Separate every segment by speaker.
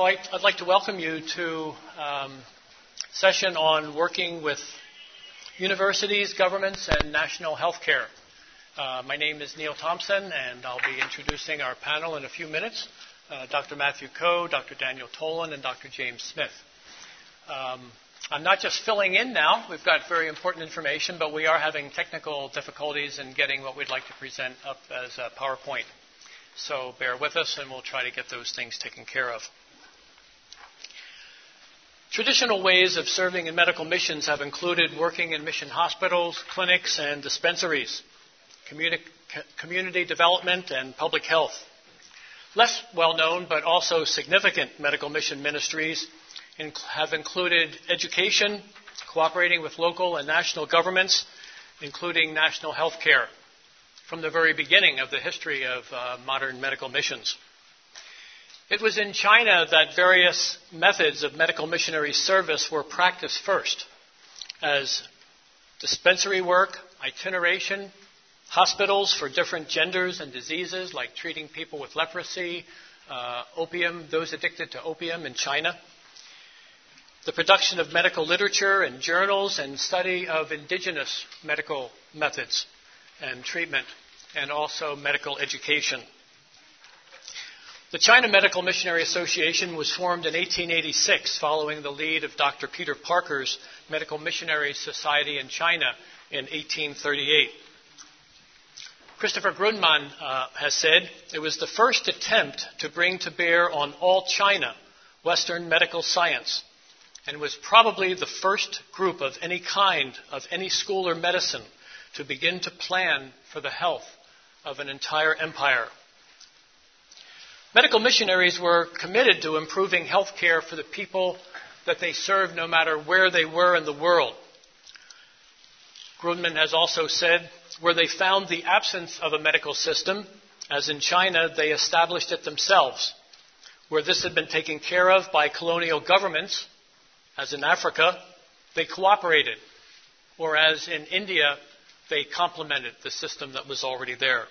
Speaker 1: Well, I, would like to welcome you to um, session on working with universities, governments, and national healthcare. Uh, my name is Neil Thompson, and I'll be introducing our panel in a few minutes. Uh, Dr. Matthew Koh, Dr. Daniel Tolan, and Dr. James Smith. Um, I'm not just filling in now. We've got very important information, but we are having technical difficulties in getting what we'd like to present up as a PowerPoint. So bear with us, and we'll try to get those things taken care of. Traditional ways of serving in medical missions have included working in mission hospitals, clinics, and dispensaries, communi- community development, and public health. Less well known but also significant medical mission ministries have included education, cooperating with local and national governments, including national health care, from the very beginning of the history of uh, modern medical missions. It was in China that various methods of medical missionary service were practiced first, as dispensary work, itineration, hospitals for different genders and diseases, like treating people with leprosy, uh, opium, those addicted to opium in China, the production of medical literature and journals, and study of indigenous medical methods and treatment, and also medical education. The China Medical Missionary Association was formed in 1886 following the lead of Dr. Peter Parker's Medical Missionary Society in China in 1838. Christopher Grundmann uh, has said it was the first attempt to bring to bear on all China Western medical science and was probably the first group of any kind of any school or medicine to begin to plan for the health of an entire empire. Medical missionaries were committed to improving health care for the people that they served, no matter where they were in the world. Grundmann has also said, where they found the absence of a medical system, as in China, they established it themselves. Where this had been taken care of by colonial governments, as in Africa, they cooperated. Or as in India, they complemented the system that was already there.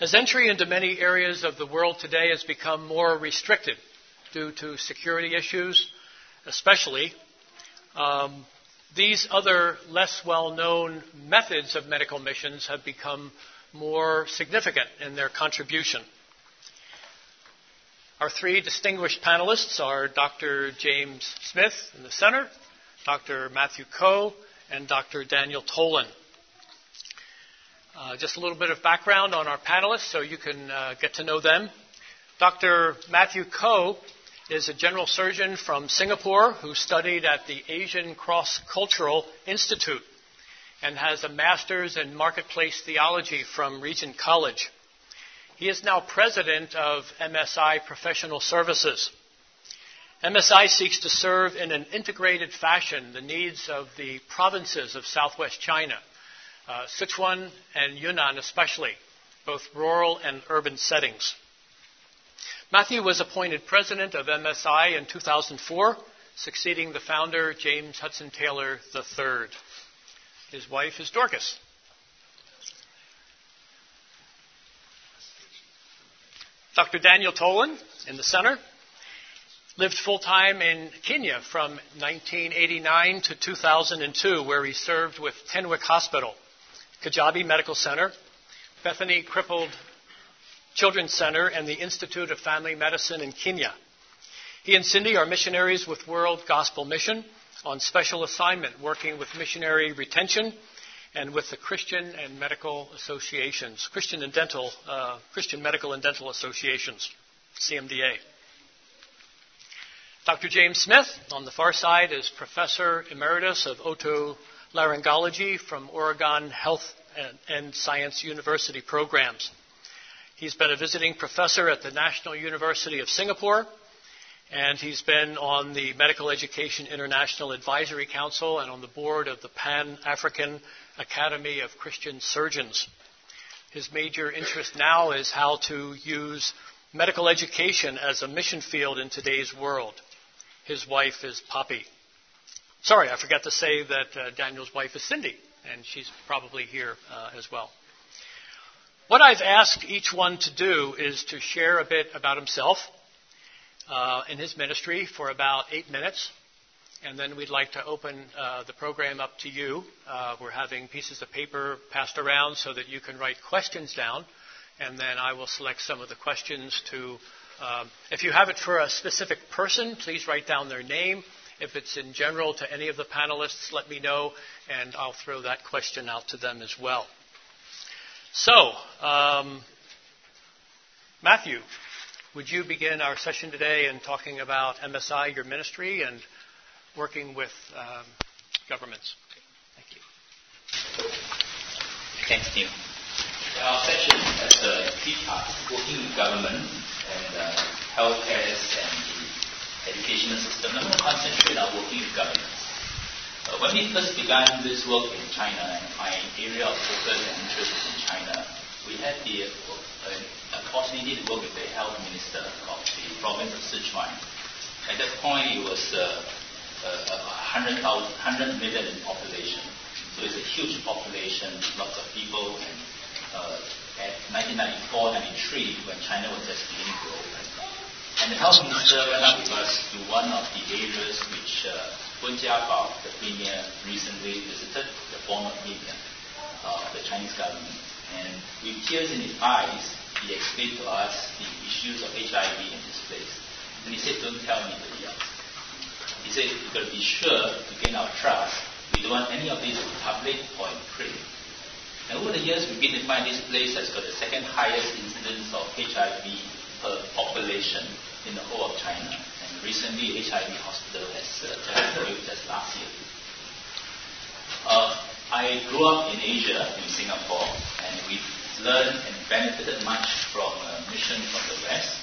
Speaker 1: As entry into many areas of the world today has become more restricted due to security issues, especially, um, these other less well known methods of medical missions have become more significant in their contribution. Our three distinguished panelists are Dr. James Smith in the center, Dr. Matthew Koh, and Dr. Daniel Tolan. Uh, just a little bit of background on our panelists so you can uh, get to know them. Dr. Matthew Koh is a general surgeon from Singapore who studied at the Asian Cross Cultural Institute and has a master's in marketplace theology from Regent College. He is now president of MSI Professional Services. MSI seeks to serve in an integrated fashion the needs of the provinces of southwest China uh, Sichuan and Yunnan especially, both rural and urban settings. Matthew was appointed president of MSI in 2004, succeeding the founder, James Hudson Taylor III. His wife is Dorcas. Dr. Daniel Tolan in the center lived full time in Kenya from 1989 to 2002, where he served with Tenwek Hospital. Kijabe Medical Center, Bethany Crippled Children's Center, and the Institute of Family Medicine in Kenya. He and Cindy are missionaries with World Gospel Mission on special assignment working with missionary retention and with the Christian and medical associations, Christian and dental, uh, Christian medical and dental associations, CMDA. Dr. James Smith on the far side is professor emeritus of Oto laryngology from Oregon Health and Science University programs. He's been a visiting professor at the National University of Singapore, and he's been on the Medical Education International Advisory Council and on the board of the Pan African Academy of Christian Surgeons. His major interest now is how to use medical education as a mission field in today's world. His wife is Poppy. Sorry, I forgot to say that uh, Daniel's wife is Cindy, and she's probably here uh, as well. What I've asked each one to do is to share a bit about himself uh, in his ministry for about eight minutes. And then we'd like to open uh, the program up to you. Uh, we're having pieces of paper passed around so that you can write questions down. And then I will select some of the questions to. Um, if you have it for a specific person, please write down their name. If it's in general to any of the panelists, let me know, and I'll throw that question out to them as well. So, um, Matthew, would you begin our session today in talking about MSI, your ministry, and working with um, governments? Thank you.
Speaker 2: Thanks, Tim. Our session has uh, three parts, working with government and uh, healthcare and the educational system. I'm going to concentrate our working with governments. Uh, when we first began this work in China, and my area of focus and interest is in China, we had the uh, opportunity to work with the health minister of the province of Sichuan. At that point, it was uh, uh, 100, 100 million in population. So it's a huge population, lots of people. And uh, at 1994-93, when China was just beginning to open. And the health minister went up with us to one of the areas which uh, Wen Jiabao, the premier, recently visited, the former premier of the Chinese government. And with tears in his eyes, he explained to us the issues of HIV in this place. And he said, don't tell anybody else. He said, you've got to be sure to gain our trust. We don't want any of this in public or in print. And over the years, we've been to find this place has got the second highest incidence of HIV per population in the whole of China. And recently, HIV hospital has uh, just last year. Uh, I grew up in Asia, in Singapore, and we've learned and benefited much from uh, mission from the West.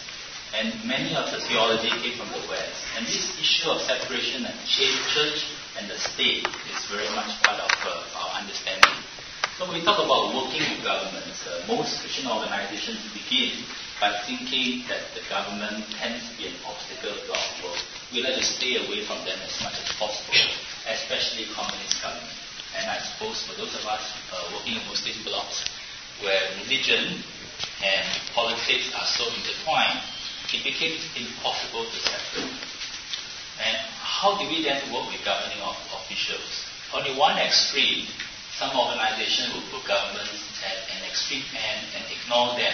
Speaker 2: And many of the theology came from the West. And this issue of separation of church and the state is very much part of uh, our understanding. So when we talk about working with governments, uh, most Christian organizations begin by thinking that the government tends to be an obstacle to our work. We like to stay away from them as much as possible, especially communist government. And I suppose for those of us uh, working in Muslim blocks, where religion and politics are so intertwined, it became impossible to separate. And how do we then work with governing officials? On the one extreme, some organizations will put governments at an extreme end and ignore them.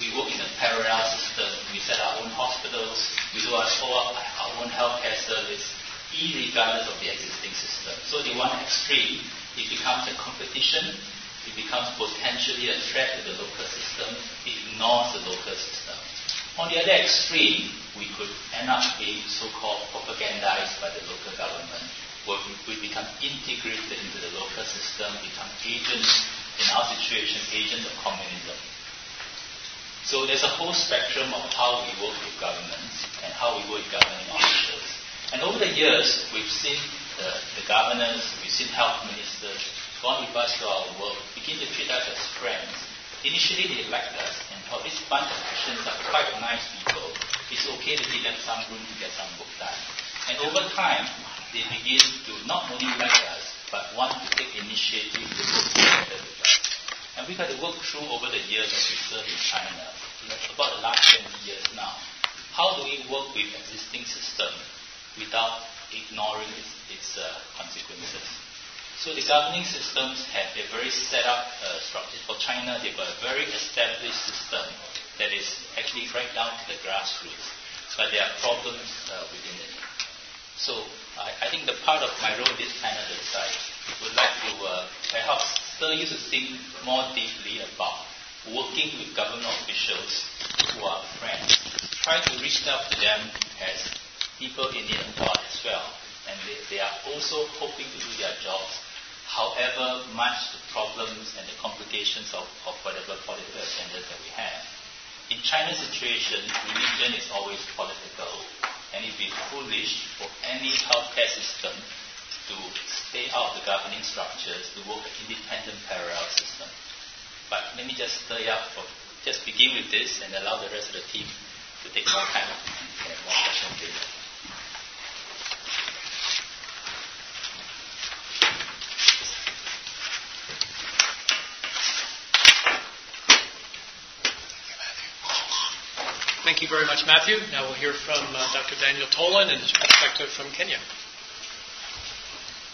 Speaker 2: We work in a parallel system. We set our own hospitals. We do our, our own healthcare service regardless of the existing system. So the one extreme, it becomes a competition, it becomes potentially a threat to the local system, it ignores the local system. On the other extreme, we could end up being so-called propagandized by the local government, we become integrated into the local system, become agents, in our situation, agents of communism. So there's a whole spectrum of how we work with governments and how we work with governing officials. And over the years, we've seen the, the governors, we've seen health ministers, gone with us to our work, begin to treat us as friends. Initially, they liked us and thought this bunch of Christians are quite nice people. It's okay to give them some room to get some work done. And over time, they begin to not only like us, but want to take initiative to work together with us. And we've had to work through over the years that we serve in China, about the last 20 years now. How do we work with existing system without ignoring its, its uh, consequences. So the governing systems have a very set up uh, structure. For China, they've got a very established system that is actually right down to the grassroots. But there are problems uh, within it. So I, I, think the part of my role this panel is I would like to uh, perhaps stir you to think more deeply about working with government officials who are friends. Try to reach out to them as people in need of as well. And they, they are also hoping to do their jobs, however much the problems and the complications of, of whatever political agendas that we have. In China's situation, religion is always political, and it would be foolish for any healthcare system to stay out of the governing structures to work an independent parallel system. But let me just stir up for, just begin with this and allow the rest of the team to take more time and more questions.
Speaker 1: Thank you very much, Matthew. Now we'll hear from uh, Dr. Daniel Tolan and his perspective from Kenya.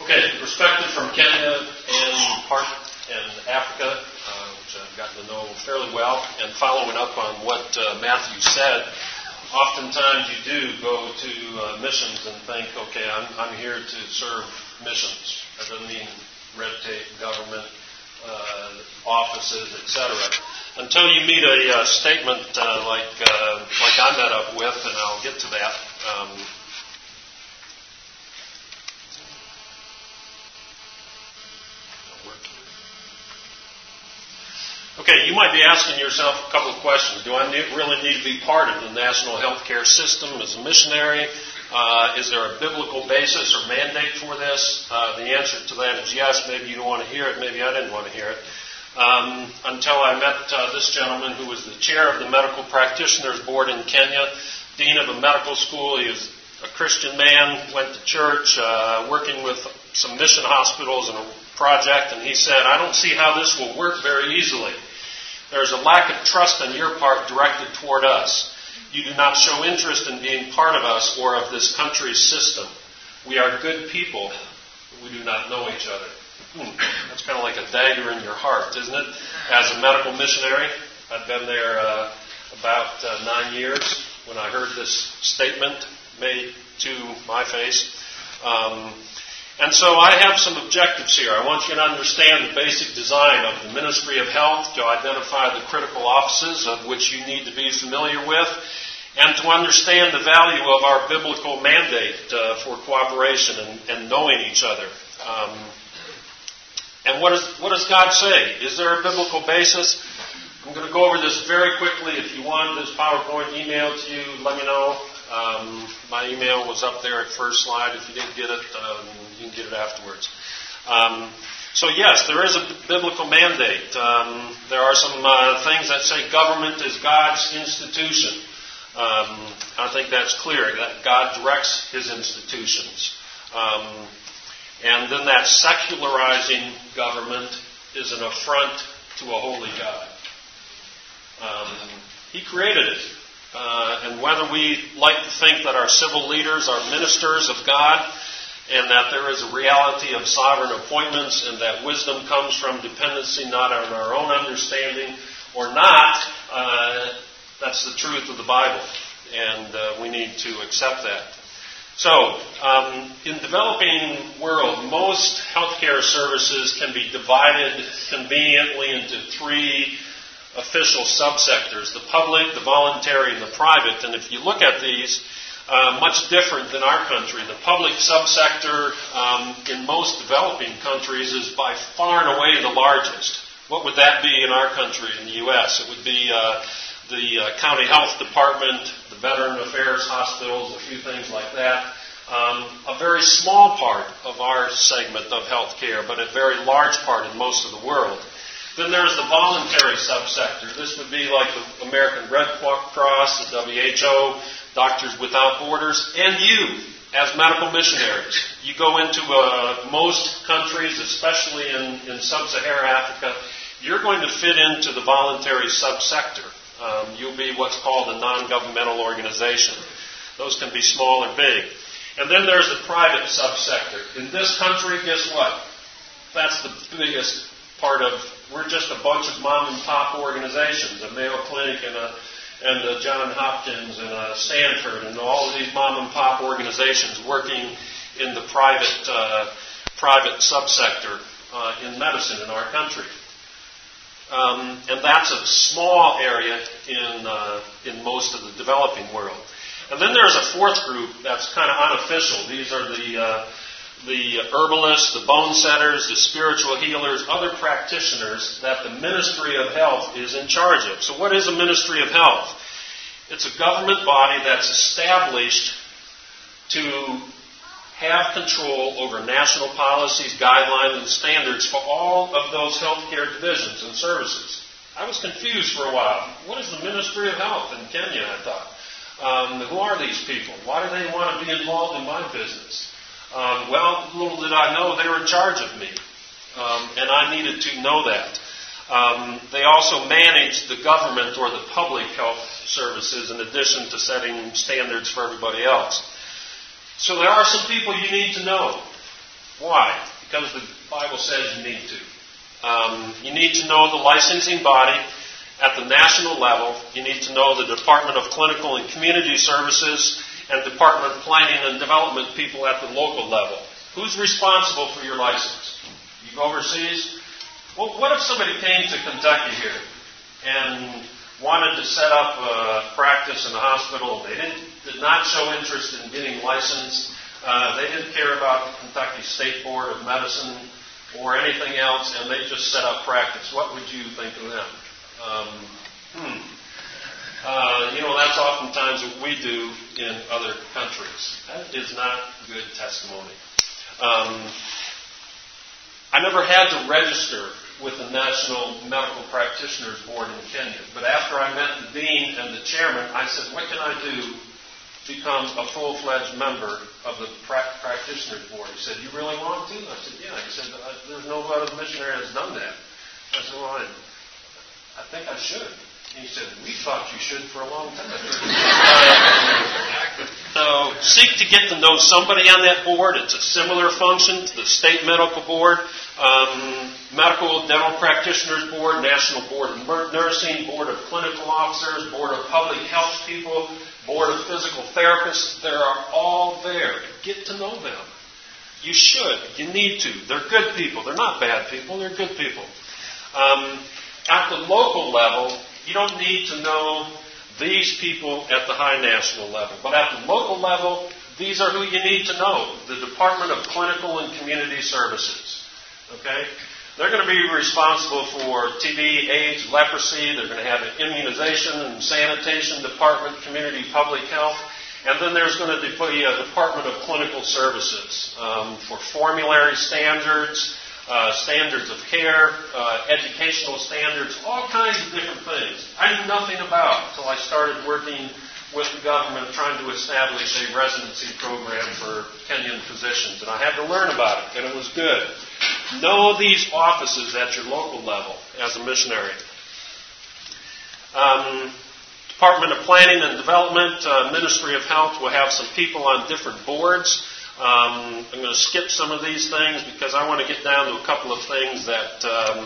Speaker 3: Okay, perspective from Kenya and part and Africa, uh, which I've gotten to know fairly well, and following up on what uh, Matthew said, oftentimes you do go to uh, missions and think, okay, I'm, I'm here to serve missions. That doesn't mean red tape, government, uh, offices, etc. Until you meet a, uh, statement uh, like uh, like I met up with, and I'll get to that. Um, Okay, you might be asking yourself a couple of questions. Do I really need to be part of the national healthcare system as a missionary? Uh, is there a biblical basis or mandate for this? Uh, the answer to that is yes. Maybe you don't want to hear it. Maybe I didn't want to hear it. Um, until I met uh, this gentleman who was the chair of the Medical Practitioners Board in Kenya, dean of a medical school. He was a Christian man, went to church, uh, working with some mission hospitals and a project, and he said, I don't see how this will work very easily. There's a lack of trust on your part directed toward us. You do not show interest in being part of us or of this country's system. We are good people, but we do not know each other. Hmm, that's kind of like a dagger in your heart, isn't it? As a medical missionary, I've been there uh, about uh, nine years when I heard this statement made to my face. Um, and so I have some objectives here. I want you to understand the basic design of the Ministry of Health, to identify the critical offices of which you need to be familiar with, and to understand the value of our biblical mandate uh, for cooperation and, and, knowing each other. Um, and what, is, what does God say? Is there a biblical basis? I'm going to go over this very quickly. If you want this PowerPoint emailed to you, let me know. Um, my email was up there at first slide. If you didn't get it, um, you can get it afterwards. Um, so yes, there is a biblical mandate. Um, there are some uh, things that say government is God's institution. Um, I think that's clear that God directs His institutions. Um, and then that secularizing government is an affront to a holy God. he created it. Uh, and whether we like to think that our civil leaders are ministers of God and that there is a reality of sovereign appointments and that wisdom comes from dependency not on our own understanding or not, uh, that's the truth of the Bible. And uh, we need to accept that. So, um, in developing world, most healthcare services can be divided conveniently into three official subsectors the public, the voluntary, and the private. And if you look at these, uh, much different than our country. The public subsector um, in most developing countries is by far and away the largest. What would that be in our country, in the U.S.? It would be uh, the uh, county health department, the veteran affairs hospitals, a few things like that. Um, a very small part of our segment of healthcare, but a very large part in most of the world. Then there's the voluntary subsector. This would be like the American Red Cross, the WHO, Doctors Without Borders, and you as medical missionaries. You go into uh, most countries, especially in, in sub-Saharan Africa, you're going to fit into the voluntary subsector. Um, you'll be what's called a non-governmental organization. Those can be small or big. And then there's the private subsector. In this country, guess what? That's the biggest part of we're just a bunch of mom and pop organizations, a Mayo Clinic and a and a John Hopkins and a Stanford and all of these mom and pop organizations working in the private uh, private subsector uh, in medicine in our country. Um, and that's a small area in uh, in most of the developing world. And then there's a fourth group that's kind of unofficial. These are the uh, the herbalists, the bone setters, the spiritual healers, other practitioners that the Ministry of Health is in charge of. So, what is a Ministry of Health? It's a government body that's established to have control over national policies, guidelines, and standards for all of those healthcare divisions and services. I was confused for a while. What is the Ministry of Health in Kenya? I thought. Um, who are these people? Why do they want to be involved in my business? Um, well, little did I know they were in charge of me, um, and I needed to know that. Um, they also manage the government or the public health services in addition to setting standards for everybody else. So there are some people you need to know. Why? Because the Bible says you need to. Um, you need to know the licensing body at the national level. You need to know the Department of Clinical and Community Services and Department Planning and Development people at the local level. Who's responsible for your license? You go overseas? Well, what if somebody came to Kentucky here and wanted to set up a practice in a hospital? They didn't, did not show interest in getting licensed. Uh, they didn't care about the Kentucky State Board of Medicine or anything else, and they just set up practice. What would you think of them? Um, hmm. Uh, you know, that's oftentimes what we do in other countries. That is not good testimony. Um, I never had to register with the National Medical Practitioners Board in Kenya, but after I met the dean and the chairman, I said, "What can I do to become a full-fledged member of the pra- practitioners board?" He said, "You really want to?" I said, "Yeah." He said, "There's no other missionary that's done that." I said, "Well, I, I think I should." He said, We thought you should for a long time. so seek to get to know somebody on that board. It's a similar function to the state medical board, um, medical dental practitioners board, national board of nursing, board of clinical officers, board of public health people, board of physical therapists. They are all there. Get to know them. You should. You need to. They're good people. They're not bad people. They're good people. Um, at the local level, you don't need to know these people at the high national level. But at the local level, these are who you need to know the Department of Clinical and Community Services. Okay? They're going to be responsible for TB, AIDS, leprosy. They're going to have an immunization and sanitation department, community public health. And then there's going to be a Department of Clinical Services um, for formulary standards, uh, standards of care, uh, educational standards, all kinds of different things. I knew nothing about until I started working with the government trying to establish a residency program for Kenyan physicians. And I had to learn about it, and it was good. Know these offices at your local level as a missionary. Um, Department of Planning and Development, uh, Ministry of Health will have some people on different boards. Um, I'm going to skip some of these things because I want to get down to a couple of things that um,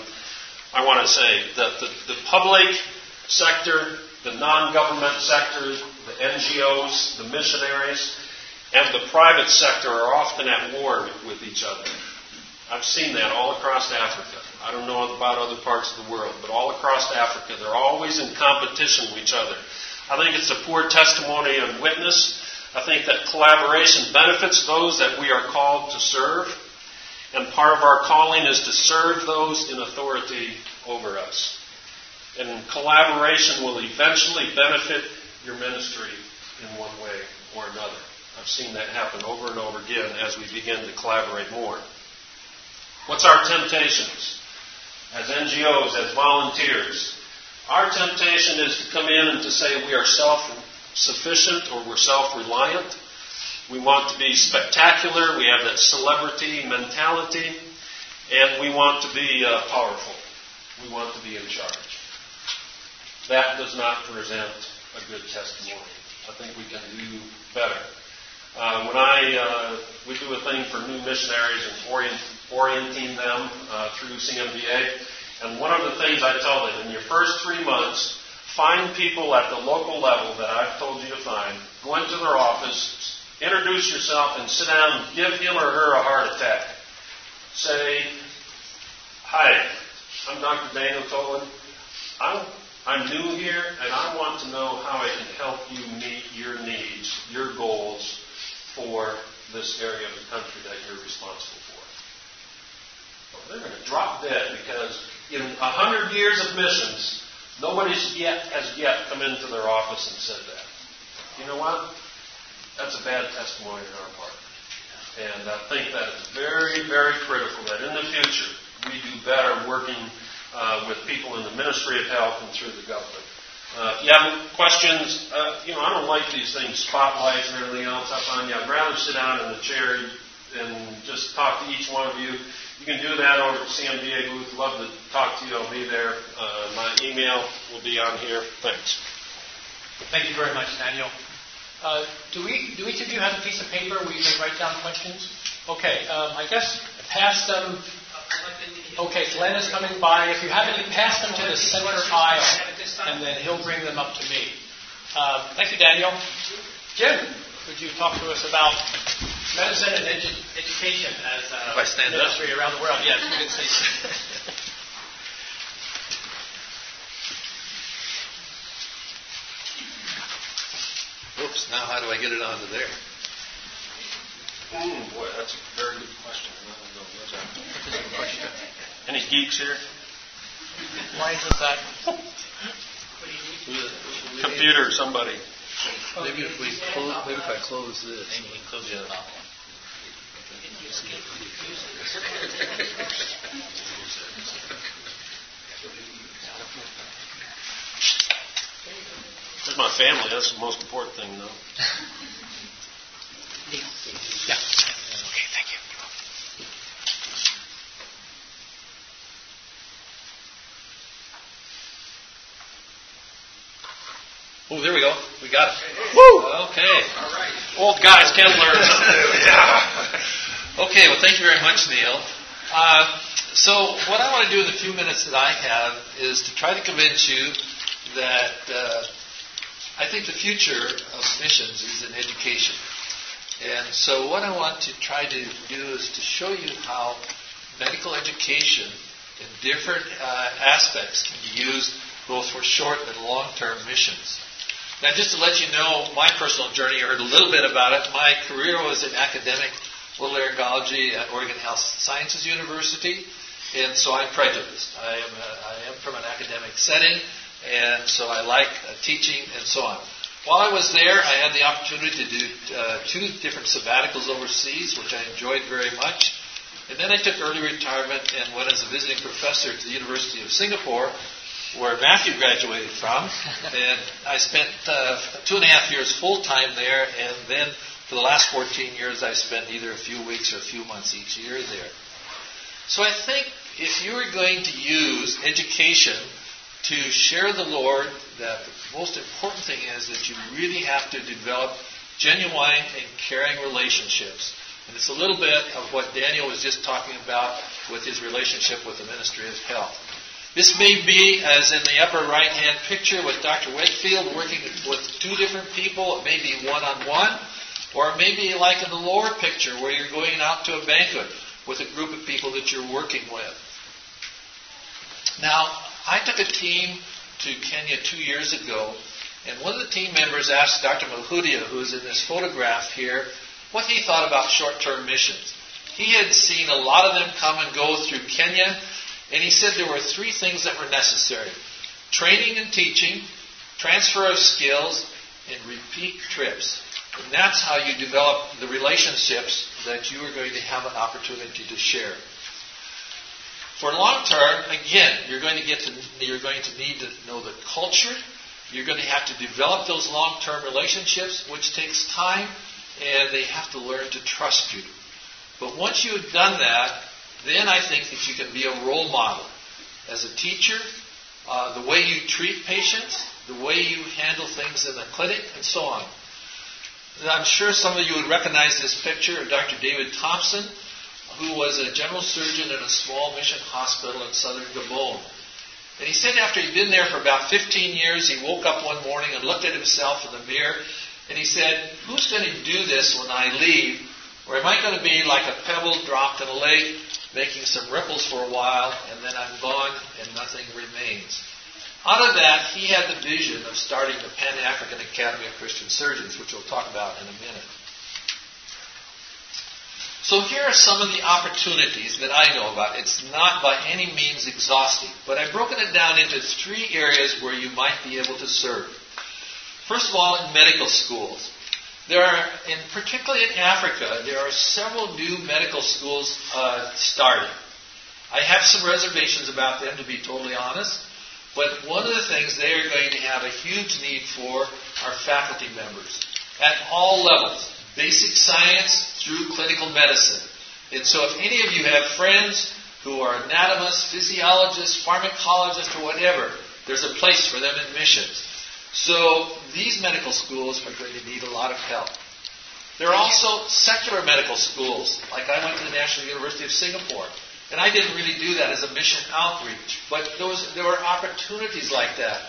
Speaker 3: I want to say. That the, the public sector, the non government sector, the NGOs, the missionaries, and the private sector are often at war with each other. I've seen that all across Africa. I don't know about other parts of the world, but all across Africa, they're always in competition with each other. I think it's a poor testimony and witness I think that collaboration benefits those that we are called to serve, and part of our calling is to serve those in authority over us. And collaboration will eventually benefit your ministry in one way or another. I've seen that happen over and over again as we begin to collaborate more. What's our temptations? As NGOs, as volunteers, our temptation is to come in and to say we are self sufficient or we're self reliant. We want to be spectacular. We have that celebrity mentality. And we want to be uh, powerful. We want to be in charge. That does not present a good testimony. I think we can do better. Uh, when I uh, we do a thing for new missionaries and orient, orienting them uh, through CMDA, and one of the things I tell them in your first three months, Find people at the local level that I've told you to find. Go into their office, introduce yourself, and sit down and give him or her a heart attack. Say, Hi, I'm Dr. Daniel Tolan. I'm, I'm new here, and I want to know how I can help you meet your needs, your goals for this area of the country that you're responsible for. Well, they're going to drop dead because in a hundred years of missions, Nobody's yet has yet come into their office and said that. You know what? That's a bad testimony on our part. And I think that it's very, very critical that in the future we do better working uh, with people in the Ministry of Health and through the government. Uh, if you have questions, uh, you know, I don't like these things, spotlights and everything else up on you. I'd rather sit down in the chair and just talk to each one of you you can do that over at CMDA booth. Love to talk to you. I'll be there. Uh, my email will be on here. Thanks.
Speaker 1: Thank you very much, Daniel. Uh, do we do each of you have a piece of paper where you can write down questions? Okay, um, I guess pass them. Okay, Glenn is coming by. If you have any, pass them to the center aisle, and then he'll bring them up to me. Uh, thank you, Daniel. Jim, would you talk to us about medicine and edu- education as uh, a
Speaker 4: I stand up?
Speaker 1: around the world? Yes, you can say.
Speaker 4: Oops, now how do I get it onto there?
Speaker 3: Ooh, boy, that's a very good question. I don't know. Where's that? Any geeks here?
Speaker 1: Why is that?
Speaker 3: Computer, somebody.
Speaker 4: Maybe if we close, maybe if I close this.
Speaker 2: Maybe close your mouth.
Speaker 3: There's my family. That's the most important thing, though.
Speaker 1: Yeah. Okay, thank you.
Speaker 4: Oh, there we go. We got it. Woo! Okay.
Speaker 3: Old guys can learn
Speaker 4: yeah. Okay, well, thank you very much, Neil. Uh, so, what I want to do in the few minutes that I have is to try to convince you that uh, I think the future of missions is in education. And so, what I want to try to do is to show you how medical education in different uh, aspects can be used both for short and long term missions. Now, just to let you know my personal journey, you heard a little bit about it. My career was in academic otolaryngology at Oregon Health Sciences University, and so I'm prejudiced. I am, a, I am from an academic setting, and so I like uh, teaching and so on. While I was there, I had the opportunity to do uh, two different sabbaticals overseas, which I enjoyed very much. And then I took early retirement and went as a visiting professor to the University of Singapore, where Matthew graduated from. and I spent uh, two and a half years full time there, and then for the last 14 years, I spent either a few weeks or a few months each year there. So I think if you are going to use education to share the Lord, that the most important thing is that you really have to develop genuine and caring relationships. And it's a little bit of what Daniel was just talking about with his relationship with the Ministry of Health. This may be, as in the upper right hand picture with Dr. Wakefield, working with two different people. It may be one on one, or it may be like in the lower picture where you're going out to a banquet with a group of people that you're working with. Now, I took a team to Kenya two years ago, and one of the team members asked Dr. Mahudia, who is in this photograph here, what he thought about short term missions. He had seen a lot of them come and go through Kenya, and he said there were three things that were necessary training and teaching, transfer of skills, and repeat trips. And that's how you develop the relationships that you are going to have an opportunity to share. For long term, again, you're going to get to you're going to need to know the culture. You're going to have to develop those long term relationships, which takes time, and they have to learn to trust you. But once you've done that, then I think that you can be a role model as a teacher, uh, the way you treat patients, the way you handle things in the clinic, and so on. And I'm sure some of you would recognize this picture of Dr. David Thompson, who was a general surgeon in a small mission hospital in southern Gabon. And he said after he'd been there for about 15 years, he woke up one morning and looked at himself in the mirror, and he said, Who's going to do this when I leave? Or am I going to be like a pebble dropped in a lake, making some ripples for a while, and then I'm gone and nothing remains? Out of that, he had the vision of starting the Pan African Academy of Christian Surgeons, which we'll talk about in a minute. So here are some of the opportunities that I know about. It's not by any means exhaustive, but I've broken it down into three areas where you might be able to serve. First of all, in medical schools. There are, in particularly in Africa, there are several new medical schools uh, starting. I have some reservations about them, to be totally honest. But one of the things they are going to have a huge need for are faculty members at all levels basic science through clinical medicine. And so if any of you have friends who are anatomists, physiologists, pharmacologists, or whatever, there's a place for them in missions. So these medical schools are going to need a lot of help. There are also secular medical schools, like I went to the National University of Singapore. And I didn't really do that as a mission outreach, but there, was, there were opportunities like that.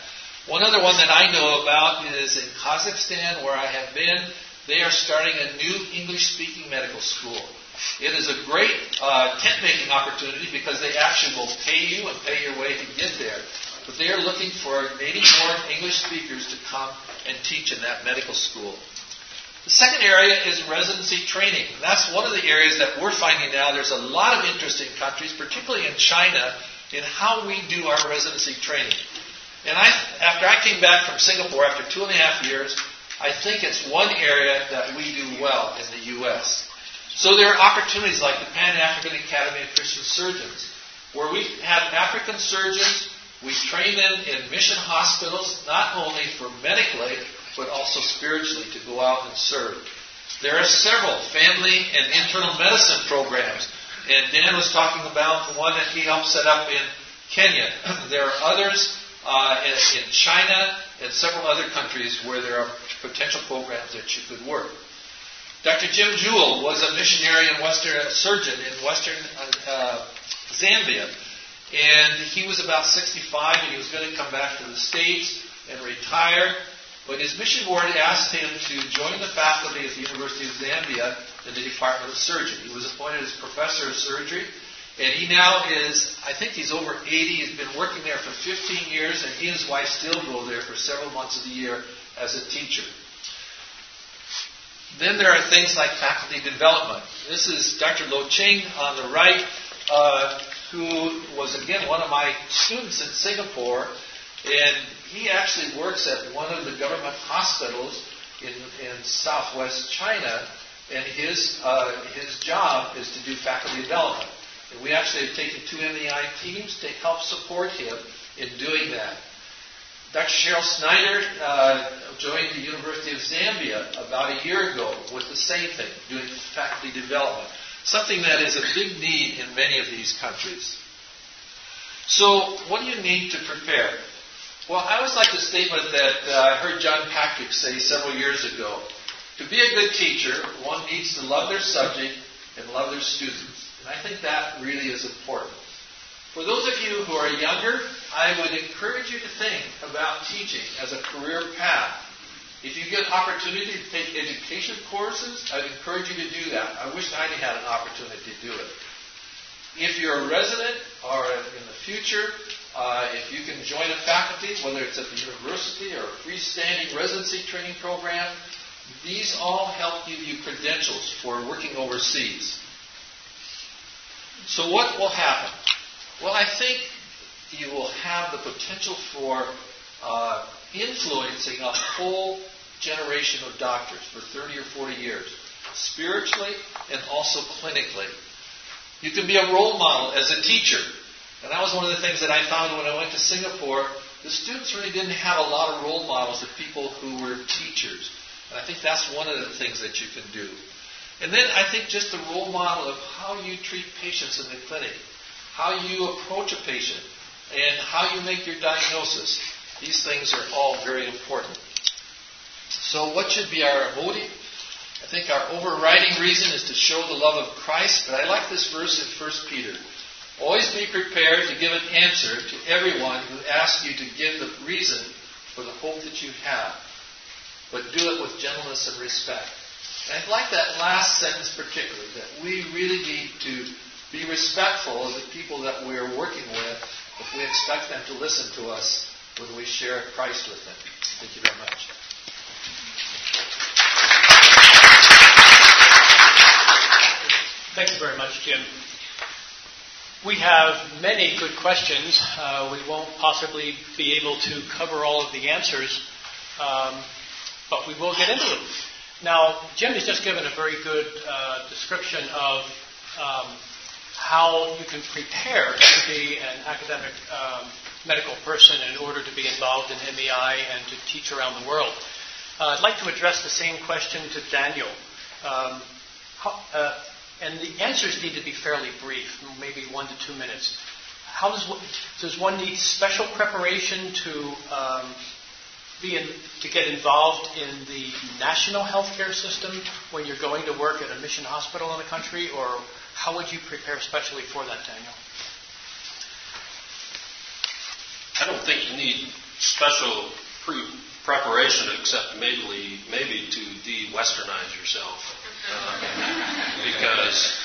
Speaker 4: One other one that I know about is in Kazakhstan, where I have been. They are starting a new English speaking medical school. It is a great uh, tent making opportunity because they actually will pay you and pay your way to get there. But they are looking for native more English speakers to come and teach in that medical school. The second area is residency training. And That's one of the areas that we're finding now. There's a lot of interest in countries, particularly in China, in how we do our residency training. And I, after I came back from Singapore after two and a half years, I think it's one area that we do well in the U.S. So there are opportunities like the Pan African Academy of Christian Surgeons, where we have African surgeons, we train them in mission hospitals, not only for medically, but also spiritually to go out and serve. There are several family and internal medicine programs, and Dan was talking about the one that he helped set up in Kenya. there are others uh, in, in China and several other countries where there are potential programs that you could work. Dr. Jim Jewell was a missionary and Western a surgeon in Western uh, Zambia, and he was about 65, and he was going to come back to the States and retire. But his mission board asked him to join the faculty at the University of Zambia in the Department of Surgery. He was appointed as professor of surgery, and he now is, I think he's over 80. He's been working there for 15 years, and he and his wife still go there for several months of the year as a teacher. Then there are things like faculty development. This is Dr. Lo Ching on the right, uh, who was again one of my students in Singapore, and he actually works at one of the government hospitals in, in southwest China, and his, uh, his job is to do faculty development. And we actually have taken two MEI teams to help support him in doing that. Dr. Cheryl Snyder uh, joined the University of Zambia about a year ago with the same thing, doing faculty development, something that is a big need in many of these countries. So, what do you need to prepare? Well, I always like the statement that uh, I heard John Patrick say several years ago. To be a good teacher, one needs to love their subject and love their students. And I think that really is important. For those of you who are younger, I would encourage you to think about teaching as a career path. If you get opportunity to take education courses, I'd encourage you to do that. I wish I had an opportunity to do it. If you're a resident or in the future, uh, if you can join a faculty, whether it's at the university or a freestanding residency training program, these all help give you credentials for working overseas. So, what will happen? Well, I think you will have the potential for uh, influencing a whole generation of doctors for 30 or 40 years, spiritually and also clinically. You can be a role model as a teacher and that was one of the things that I found when I went to Singapore. The students really didn't have a lot of role models of people who were teachers. And I think that's one of the things that you can do. And then I think just the role model of how you treat patients in the clinic, how you approach a patient, and how you make your diagnosis. These things are all very important. So, what should be our motive? I think our overriding reason is to show the love of Christ, but I like this verse in 1 Peter. Always be prepared to give an answer to everyone who asks you to give the reason for the hope that you have, but do it with gentleness and respect. And I like that last sentence particularly, that we really need to be respectful of the people that we're working with if we expect them to listen to us when we share Christ with them. Thank you very much.
Speaker 1: Thank you very much, Jim. We have many good questions. Uh, we won't possibly be able to cover all of the answers, um, but we will get into them. Now, Jim has just given a very good uh, description of um, how you can prepare to be an academic um, medical person in order to be involved in MEI and to teach around the world. Uh, I'd like to address the same question to Daniel. Um, how, uh, and the answers need to be fairly brief, maybe one to two minutes. How does does one need special preparation to um, be in, to get involved in the national healthcare system when you're going to work at a mission hospital in the country, or how would you prepare specially for that, Daniel?
Speaker 3: I don't think you need special pre preparation except maybe maybe to de-westernize yourself, uh, because,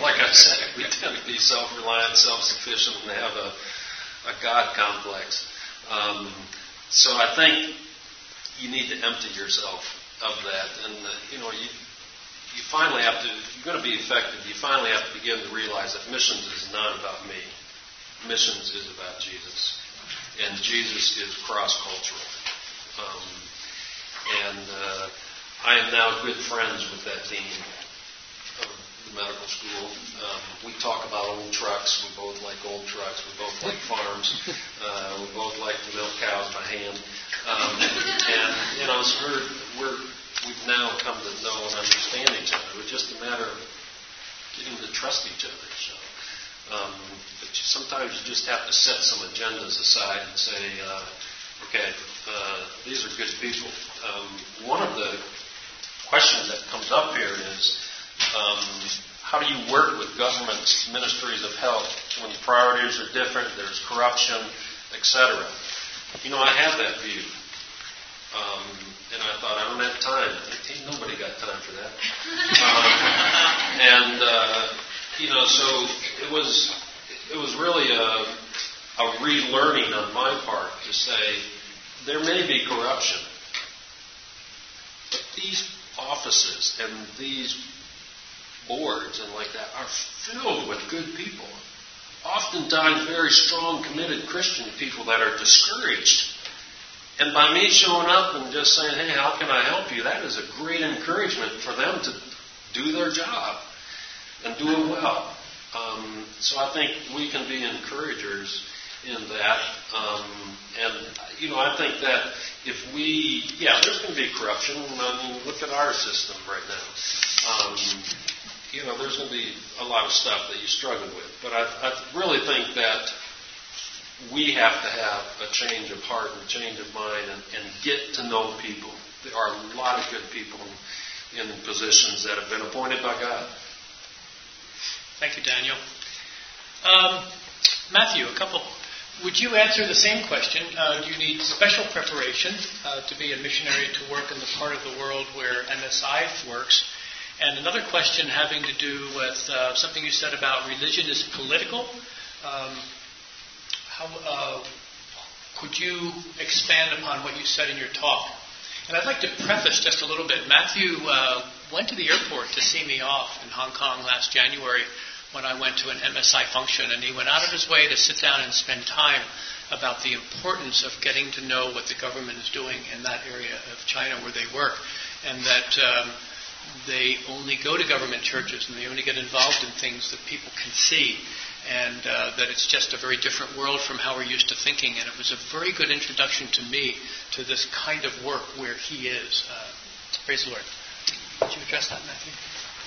Speaker 3: like I said, we tend to be self-reliant, self-sufficient, and have a, a God complex. Um, so I think you need to empty yourself of that, and uh, you know you you finally have to. If you're going to be effective, you finally have to begin to realize that missions is not about me. Missions is about Jesus, and Jesus is cross-cultural. Um, and uh, I am now good friends with that team of the medical school. Um, we talk about old trucks. We both like old trucks. We both like farms. Uh, we both like to milk cows by hand. Um, and you know, so we're we're we've now come to know and understand each other. It's just a matter of getting to trust each other. So. Um, but sometimes you just have to set some agendas aside and say, uh, okay, uh, these are good people. Um, one of the questions that comes up here is um, how do you work with governments, ministries of health when the priorities are different, there's corruption, etc. You know, I have that view. Um, and I thought, I don't have time. Ain't nobody got time for that. Um, and, uh, you know, so it was, it was really a, a relearning on my part to say, there may be corruption, but these offices and these boards and like that are filled with good people. Oftentimes, very strong, committed Christian people that are discouraged. And by me showing up and just saying, hey, how can I help you? That is a great encouragement for them to do their job and do it well. Um, so I think we can be encouragers in that. Um, and, you know, I think that if we, yeah, there's going to be corruption. I mean, look at our system right now. Um, you know, there's going to be a lot of stuff that you struggle with. But I, I really think that we have to have a change of heart and a change of mind and, and get to know people. There are a lot of good people in, positions that have been appointed by God.
Speaker 1: Thank you, Daniel. Um, Matthew, a couple would you answer the same question? Uh, do you need special preparation uh, to be a missionary to work in the part of the world where MSI works? And another question having to do with uh, something you said about religion is political. Um, how, uh, could you expand upon what you said in your talk? And I'd like to preface just a little bit. Matthew uh, went to the airport to see me off in Hong Kong last January when I went to an MSI function, and he went out of his way to sit down and spend time about the importance of getting to know what the government is doing in that area of China where they work, and that um, they only go to government churches and they only get involved in things that people can see, and uh, that it's just a very different world from how we're used to thinking. And it was a very good introduction to me to this kind of work where he is. Uh, praise the Lord. Would you address that, Matthew?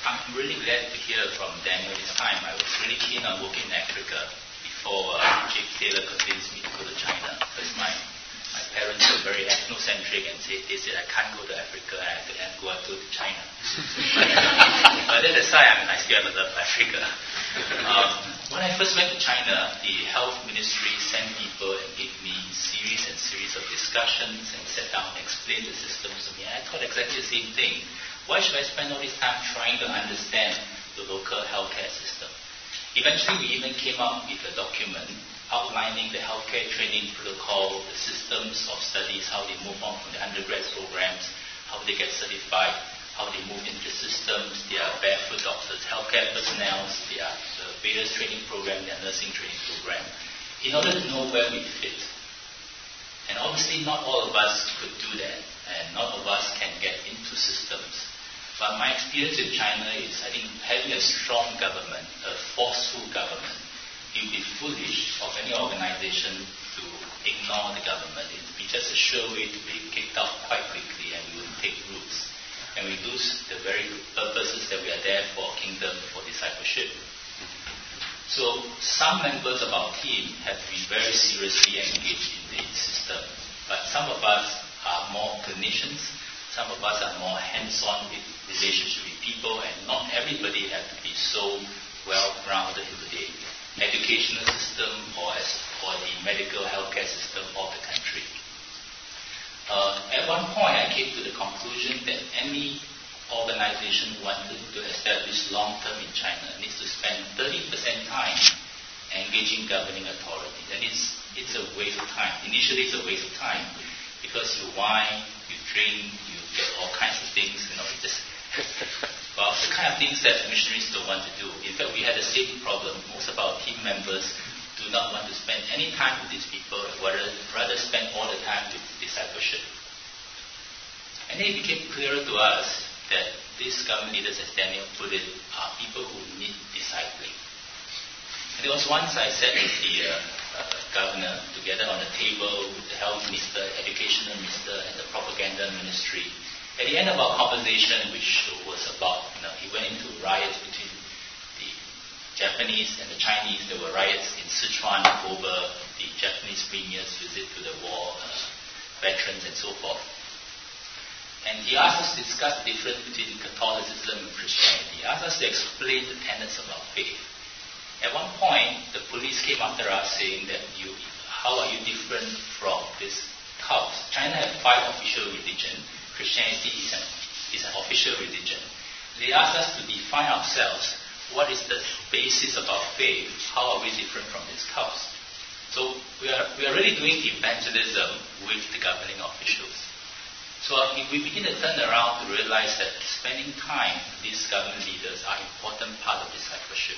Speaker 2: I'm really glad to hear from Daniel this time. I was really keen on working in Africa before uh, Jake Taylor convinced me to go to China. Because my, my parents were very ethnocentric and they said I can't go to Africa, I have to, go, to China. but that's why I'm, I still love Africa. Um, when I first went to China, the health ministry sent people and gave me series and series of discussions and sat down and explained the systems to me. I thought exactly the same thing. Why should I spend all this time trying to understand the local healthcare system? Eventually, we even came up with a document outlining the healthcare training protocol, the systems of studies, how they move on from the undergrad programs, how they get certified, how they move into systems, their barefoot doctors, healthcare personnel, their the various training program, their nursing training program, in order to know where we fit. And obviously, not all of us could do that, and not all of us can get into systems. But my experience in China is, I think, having a strong government, a forceful government, it would be foolish of any organization to ignore the government. It would be just a sure way to be kicked out quite quickly and we would take roots. and we lose the very purposes that we are there for kingdom, for discipleship. So some members of our team have been very seriously engaged in the system, but some of us are more clinicians, some of us are more hands-on with relationship with people, and not everybody has to be so well-grounded in the educational system or, as, the medical healthcare system of the country. Uh, at one point, I came to the conclusion that any organization wanting to establish long-term in China needs to spend 30% time engaging governing authorities. And it's, it's a waste of time. Initially, it's a waste of time because you wine, you drink, you get all kinds of things, you know, just well, the kind of things that missionaries don't want to do. In fact, we had the same problem. Most of our team members do not want to spend any time with these people, rather, rather spend all the time with discipleship. And then it became clearer to us that these government leaders, as Daniel put it, are people who need discipling. And there was once I sat with the uh, governor together on a table with the health minister, educational minister, and the propaganda ministry. At the end of our conversation, which was about, you know, he went into riots between the Japanese and the Chinese. There were riots in Sichuan over the Japanese premier's visit to the war uh, veterans and so forth. And he asked us to discuss the difference between Catholicism and Christianity. He asked us to explain the tenets of our faith. At one point, the police came after us saying that you, how are you different from this cult? China has five official religions Christianity is an, is an official religion. They asked us to define ourselves. What is the basis of our faith? How are we different from this cult? So we are, we are really doing evangelism with the governing officials. So uh, if we begin to turn around to realize that spending time with these government leaders are important part of discipleship.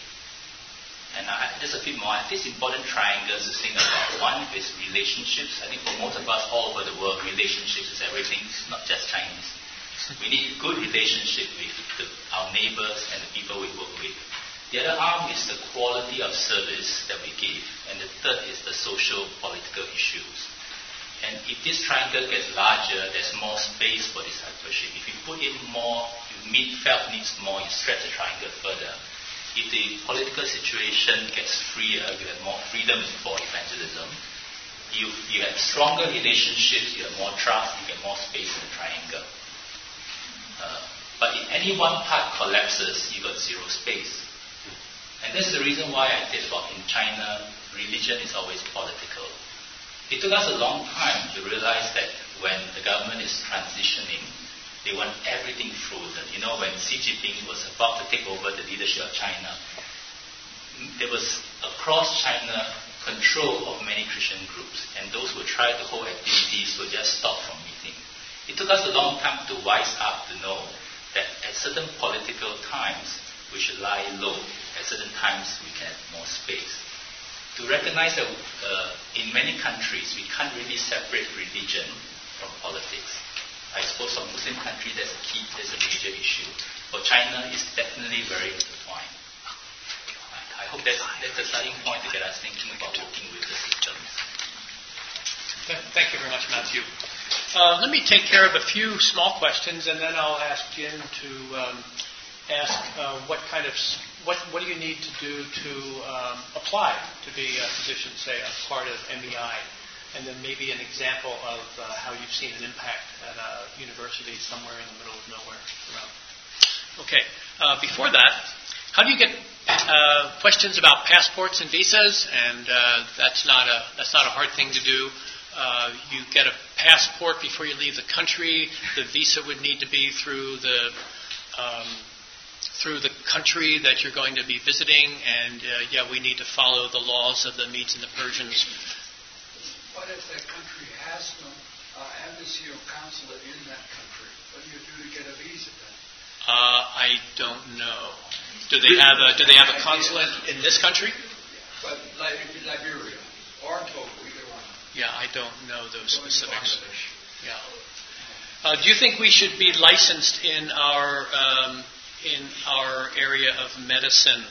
Speaker 2: And I, just a few more, I think it's important triangles to think about. One is relationships. I think for most of us all over the world, relationships is everything. It's not just Chinese. We need good relationship with the, our neighbors and the people we work with. The other arm is the quality of service that we give. And the third is the social political issues. And if this triangle gets larger, there's more space for discipleship. If you put in more, you meet felt needs more, you stretch the triangle further if the political situation gets freer, you have more freedom for evangelism. You, you have stronger relationships, you have more trust, you get more space in the triangle. Uh, but if any one part collapses, you got zero space. And that's the reason why I said about in China, religion is always political. It took us a long time to realize that when the government is transitioning, they want everything frozen. You know, when Xi Jinping was about to take over the leadership of China, there was across China control of many Christian groups, and those who tried to hold activities were just stopped from meeting. It took us a long time to wise up to know that at certain political times we should lie low. At certain times we can have more space. To recognize that uh, in many countries we can't really separate religion from politics. I suppose for Muslim countries that's a key, that's a major issue. For China, it's definitely very intertwined. I hope that's, that's a starting point to get us thinking about working with the systems.
Speaker 1: Thank you very much, Matthew. Uh, let me take care of a few small questions, and then I'll ask Jim to um, ask uh, what kind of what what do you need to do to um, apply to be a physician, say, a part of MEI and then maybe an example of uh, how you've seen an impact at a university somewhere in the middle of nowhere around. Okay, uh, before that, how do you get uh, questions about passports and visas? And uh, that's not a that's not a hard thing to do. Uh, you get a passport before you leave the country. The visa would need to be through the um, through the country that you're going to be visiting, and uh, yeah, we need to follow the laws of the Medes and the Persians
Speaker 5: what if that country has no uh, embassy or consulate in that country? What do you do to get a visa then?
Speaker 1: Uh, I don't know. Do they have a Do they have a consulate in this country?
Speaker 5: Yeah, but Liberia or Togo, either one.
Speaker 1: Yeah, I don't know those specifics. Yeah. Uh, do you think we should be licensed in our um, in our area of medicine?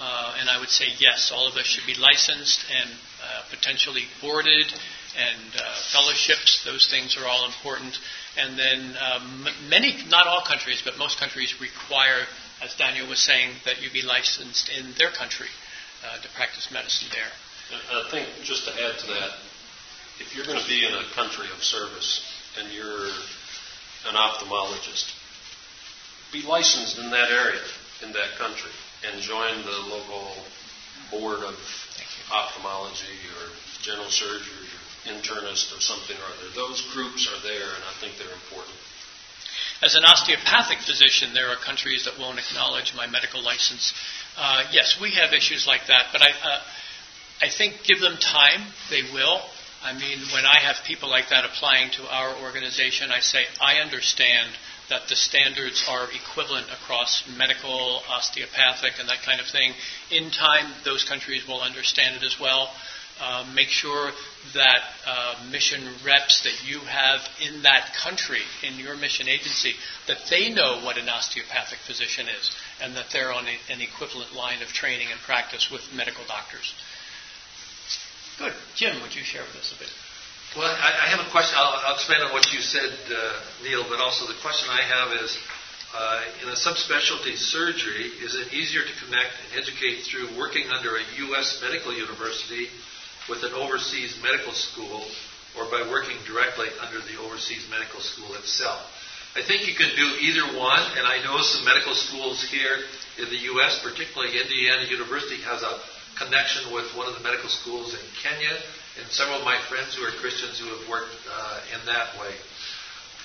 Speaker 1: Uh, and I would say yes, all of us should be licensed and uh, potentially boarded and uh, fellowships. Those things are all important. And then um, many, not all countries, but most countries require, as Daniel was saying, that you be licensed in their country uh, to practice medicine there.
Speaker 3: I think just to add to that, if you're going to be in a country of service and you're an ophthalmologist, be licensed in that area, in that country, and join the local board of ophthalmology or general surgery or internist or something or other. Those groups are there, and I think they're important.
Speaker 1: As an osteopathic physician, there are countries that won't acknowledge my medical license. Uh, yes, we have issues like that, but I, uh, I think give them time, they will. I mean, when I have people like that applying to our organization, I say, I understand that the standards are equivalent across medical, osteopathic, and that kind of thing. In time, those countries will understand it as well. Uh, make sure that uh, mission reps that you have in that country, in your mission agency, that they know what an osteopathic physician is and that they're on a, an equivalent line of training and practice with medical doctors. Good. Jim, would you share with us a bit?
Speaker 4: Well, I, I have a question. I'll, I'll, expand on what you said, uh, Neil, but also the question I have is uh, in a subspecialty surgery, is it easier to connect and educate through working under a U.S. medical university with an overseas medical school or by working directly under the overseas medical school itself? I think you can do either one, and I know some medical schools here in the U.S., particularly Indiana University, has a connection with one of the medical schools in Kenya and several of my friends who are Christians who have worked uh, in that way.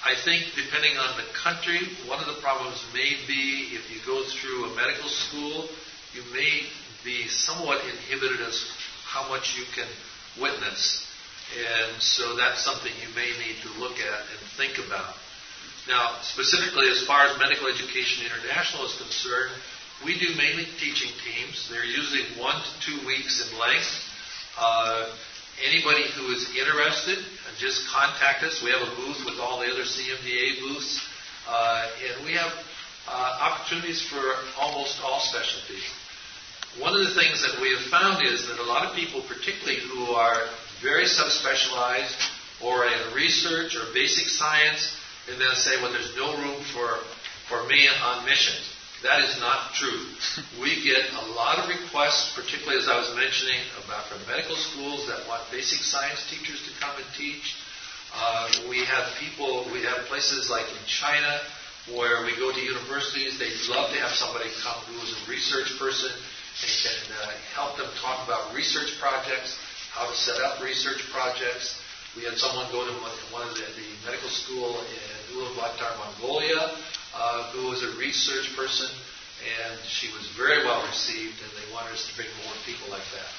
Speaker 4: I think depending on the country, one of the problems may be if you go through a medical school, you may be somewhat inhibited as how much you can witness. And so that's something you may need to look at and think about. Now, specifically as far as Medical Education International is concerned, we do mainly teaching teams. They're usually one to two weeks in length. Uh, Anybody who is interested, just contact us. We have a booth with all the other CMDA booths, uh, and we have uh, opportunities for almost all specialties. One of the things that we have found is that a lot of people, particularly who are very subspecialized or in research or basic science, and then say, well, there's no room for, for me on missions. That is not true. we get a lot of requests, particularly as I was mentioning, about from medical schools that want basic science teachers to come and teach. Uh, we have people, we have places like in China where we go to universities. They'd love to have somebody come who is a research person and can uh, help them talk about research projects, how to set up research projects. We had someone go to one of the, the medical school in Ulaanbaatar, Mongolia, uh, who was a research person, and she was very well received, and they wanted us to bring more people like that.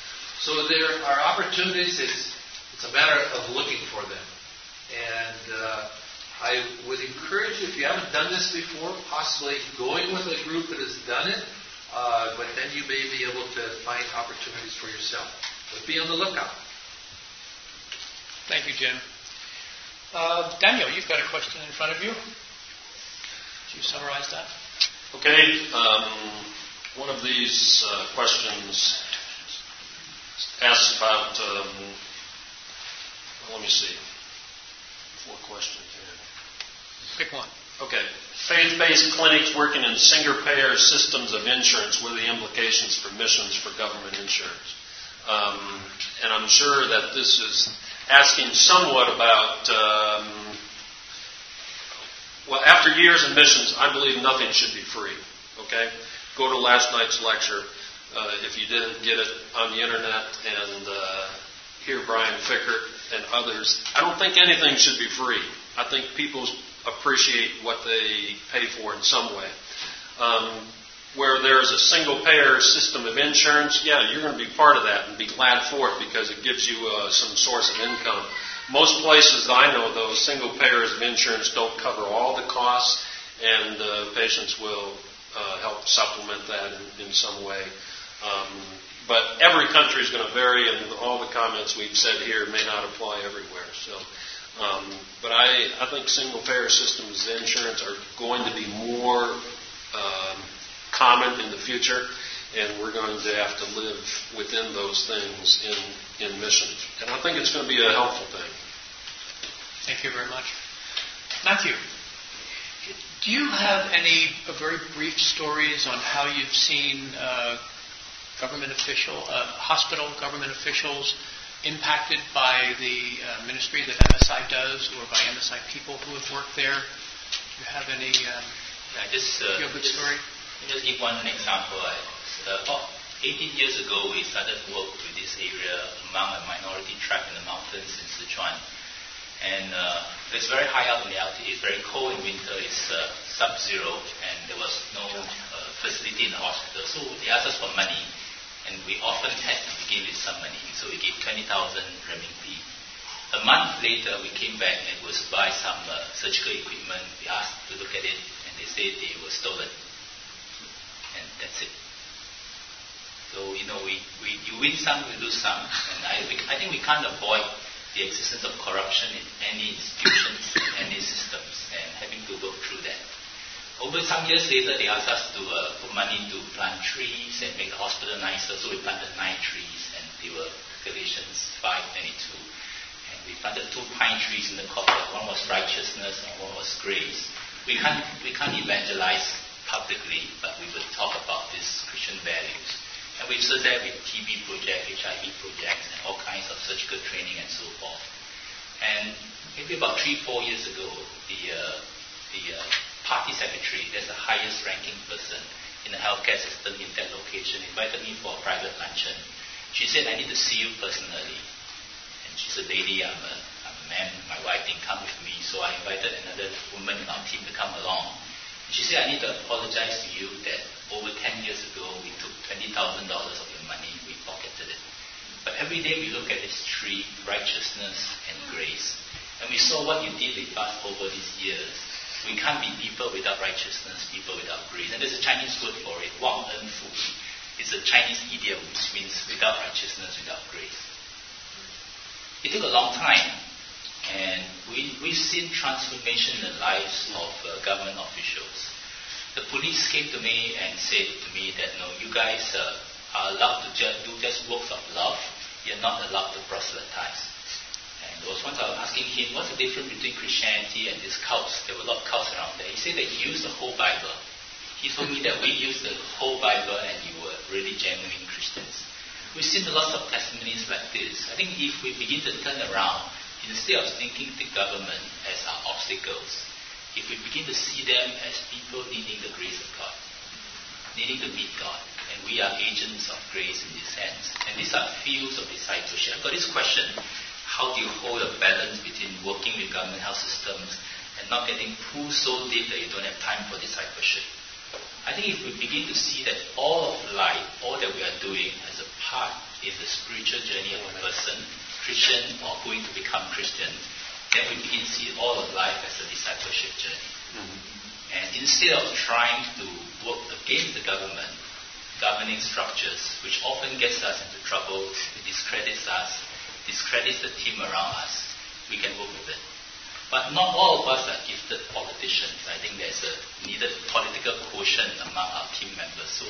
Speaker 4: So there are opportunities. It's, it's a matter of looking for them. And uh, I would encourage you, if you haven't done this before, possibly going with a group that has done it, uh, but then you may be able to find opportunities for yourself. But be on the lookout.
Speaker 1: Thank you, Jim. Uh, Daniel, you've got a question in front of you you summarize that?
Speaker 3: Okay. Um, one of these uh, questions asks about. Um, let me see. Four questions
Speaker 1: here. Pick one.
Speaker 3: Okay. Faith based clinics working in single payer systems of insurance. What are the implications for missions for government insurance? Um, and I'm sure that this is asking somewhat about um, well, after years of missions, I believe nothing should be free. Okay? Go to last night's lecture uh, if you didn't get it on the internet and uh, hear Brian Fikkert and others. I don't think anything should be free. I think people appreciate what they pay for in some way. Um, where there's a single payer system of insurance, yeah, you're going to be part of that and be glad for it because it gives you uh, some source of income. Most places I know, though, single payers of insurance don't cover all the costs, and uh, patients will uh, help supplement that in, in some way. Um, but every country is going to vary, and all the comments we've said here may not apply everywhere. So, um, but I, I think single payer systems of insurance are going to be more um, common in the future. And we're going to have to live within those things in, in mission. And I think it's going to be a helpful thing.
Speaker 1: Thank you very much. Matthew, do you have any very brief stories on how you've seen uh, government official, uh, hospital government officials impacted by the uh, ministry that MSI does or by MSI people who have worked there? Do you have any? Um,
Speaker 2: yeah, just, uh,
Speaker 1: you have a good story?
Speaker 2: Just give one example. Uh, about 18 years ago, we started work with this area among a minority tribe in the mountains in Sichuan. And uh, it's very high up in the altitude. It's very cold in winter. It's uh, sub-zero, and there was no uh, facility in the hospital. So they asked us for money, and we often had to begin with some money. So we gave 20,000 renminbi. A month later, we came back and was buy some uh, surgical equipment. We asked to look at it, and they said they were stolen. That's it. So, you know, we, we, you win some, you lose some. And I, we, I think we can't avoid the existence of corruption in any institutions, any systems, and having to work through that. Over some years later, they asked us to uh, put money to plant trees and make the hospital nicer, so we planted nine trees, and they were Galatians 5:22. And we planted two pine trees in the courtyard. One was righteousness, and one was grace. We can't we can't evangelize publicly, but we would talk about these Christian values. And we've stood there with TB project, HIV projects, and all kinds of surgical training and so forth. And maybe about three, four years ago, the, uh, the uh, party secretary, that's the highest ranking person in the healthcare system in that location, invited me for a private luncheon. She said, I need to see you personally. And she's a lady, I'm a, I'm a man, my wife didn't come with me, so I invited another woman in our team to come along. She said, I need to apologize to you that over 10 years ago, we took $20,000 of your money, we pocketed it. But every day we look at this tree, righteousness and grace. And we saw what you did with us over these years. We can't be people without righteousness, people without grace. And there's a Chinese word for it, Wang En Fu. It's a Chinese idiom which means without righteousness, without grace. It took a long time. And we, we've seen transformation in the lives of uh, government officials the police came to me and said to me that, no, you guys uh, are allowed to ju- do just works of love. You're not allowed to proselytize. And there was once I was asking him, what's the difference between Christianity and these cults? There were a lot of cults around there. He said that he used the whole Bible. He told me that we used the whole Bible and you were really genuine Christians. We've seen lots of testimonies like this. I think if we begin to turn around, instead of thinking the government as our obstacles, if we begin to see them as people needing the grace of God, needing to meet God, and we are agents of grace in this sense. And these are fields of discipleship. I've got this question how do you hold a balance between working with government health systems and not getting pulled so deep that you don't have time for discipleship? I think if we begin to see that all of life, all that we are doing as a part is the spiritual journey of a person, Christian or going to become Christian, then we begin to see all of life as a discipleship journey. Mm-hmm. And instead of trying to work against the government, governing structures, which often gets us into trouble, it discredits us, discredits the team around us, we can work with it. But not all of us are gifted politicians. I think there's a needed political quotient among our team members. So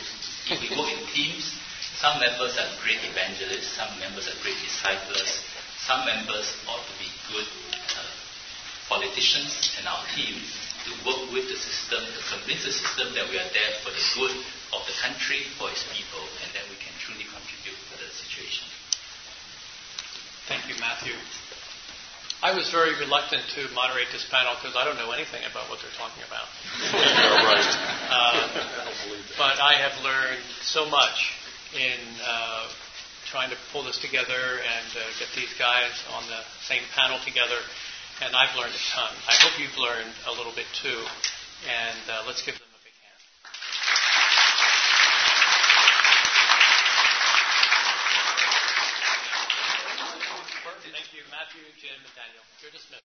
Speaker 2: if we work in teams, some members are great evangelists, some members are great disciples, some members ought to be good politicians and our team to work with the system, to convince the system that we are there for the good of the country, for its people, and that we can truly contribute to the situation.
Speaker 1: Thank you, Matthew. I was very reluctant to moderate this panel because I don't know anything about what they're talking about.
Speaker 3: right.
Speaker 1: Uh, but I have learned so much in uh, trying to pull this together and uh, get these guys on the same panel together and I've learned a ton. I hope you've learned a little bit too. And uh, let's give them